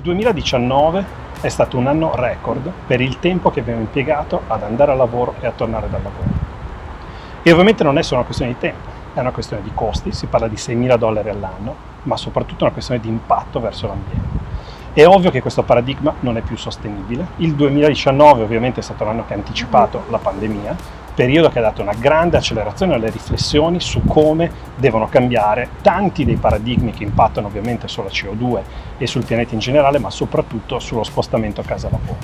Il 2019 è stato un anno record per il tempo che abbiamo impiegato ad andare al lavoro e a tornare dal lavoro. E ovviamente non è solo una questione di tempo, è una questione di costi, si parla di 6.000 dollari all'anno, ma soprattutto una questione di impatto verso l'ambiente. È ovvio che questo paradigma non è più sostenibile. Il 2019 ovviamente è stato l'anno che ha anticipato la pandemia, periodo che ha dato una grande accelerazione alle riflessioni su come devono cambiare tanti dei paradigmi che impattano ovviamente sulla CO2 e sul pianeta in generale, ma soprattutto sullo spostamento a casa lavoro.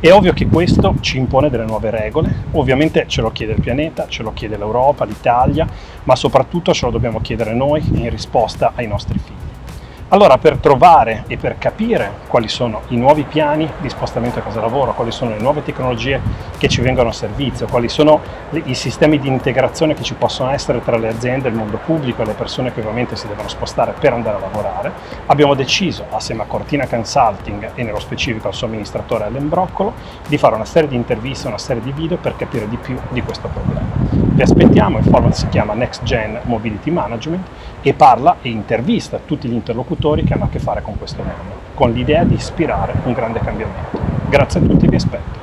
È ovvio che questo ci impone delle nuove regole, ovviamente ce lo chiede il pianeta, ce lo chiede l'Europa, l'Italia, ma soprattutto ce lo dobbiamo chiedere noi in risposta ai nostri figli. Allora, per trovare e per capire quali sono i nuovi piani di spostamento a casa lavoro, quali sono le nuove tecnologie che ci vengono a servizio, quali sono i sistemi di integrazione che ci possono essere tra le aziende, il mondo pubblico e le persone che ovviamente si devono spostare per andare a lavorare, abbiamo deciso, assieme a Cortina Consulting e nello specifico al suo amministratore Ellen Broccolo, di fare una serie di interviste, una serie di video per capire di più di questo problema. Vi aspettiamo, il format si chiama Next Gen Mobility Management e parla e intervista tutti gli interlocutori che hanno a che fare con questo mondo, con l'idea di ispirare un grande cambiamento. Grazie a tutti, vi aspetto.